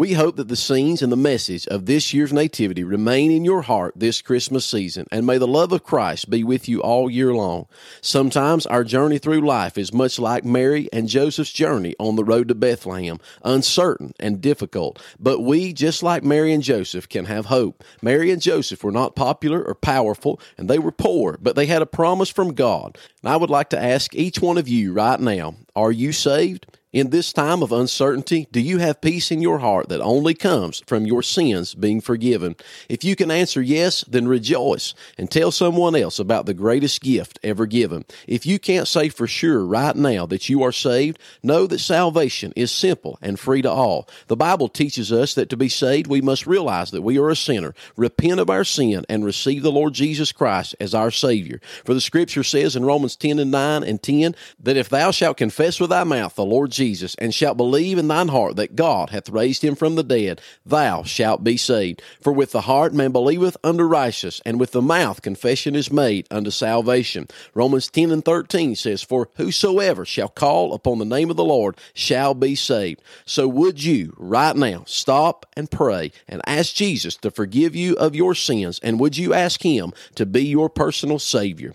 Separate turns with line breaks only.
We hope that the scenes and the message of this year's Nativity remain in your heart this Christmas season, and may the love of Christ be with you all year long. Sometimes our journey through life is much like Mary and Joseph's journey on the road to Bethlehem, uncertain and difficult. But we, just like Mary and Joseph, can have hope. Mary and Joseph were not popular or powerful, and they were poor, but they had a promise from God. And I would like to ask each one of you right now are you saved? In this time of uncertainty, do you have peace in your heart that only comes from your sins being forgiven? If you can answer yes, then rejoice and tell someone else about the greatest gift ever given. If you can't say for sure right now that you are saved, know that salvation is simple and free to all. The Bible teaches us that to be saved, we must realize that we are a sinner, repent of our sin, and receive the Lord Jesus Christ as our Savior. For the scripture says in Romans 10 and 9 and 10 that if thou shalt confess with thy mouth the Lord Jesus, and shalt believe in thine heart that God hath raised him from the dead, thou shalt be saved. For with the heart man believeth unto righteousness, and with the mouth confession is made unto salvation. Romans 10 and 13 says, For whosoever shall call upon the name of the Lord shall be saved. So would you right now stop and pray and ask Jesus to forgive you of your sins, and would you ask him to be your personal Savior?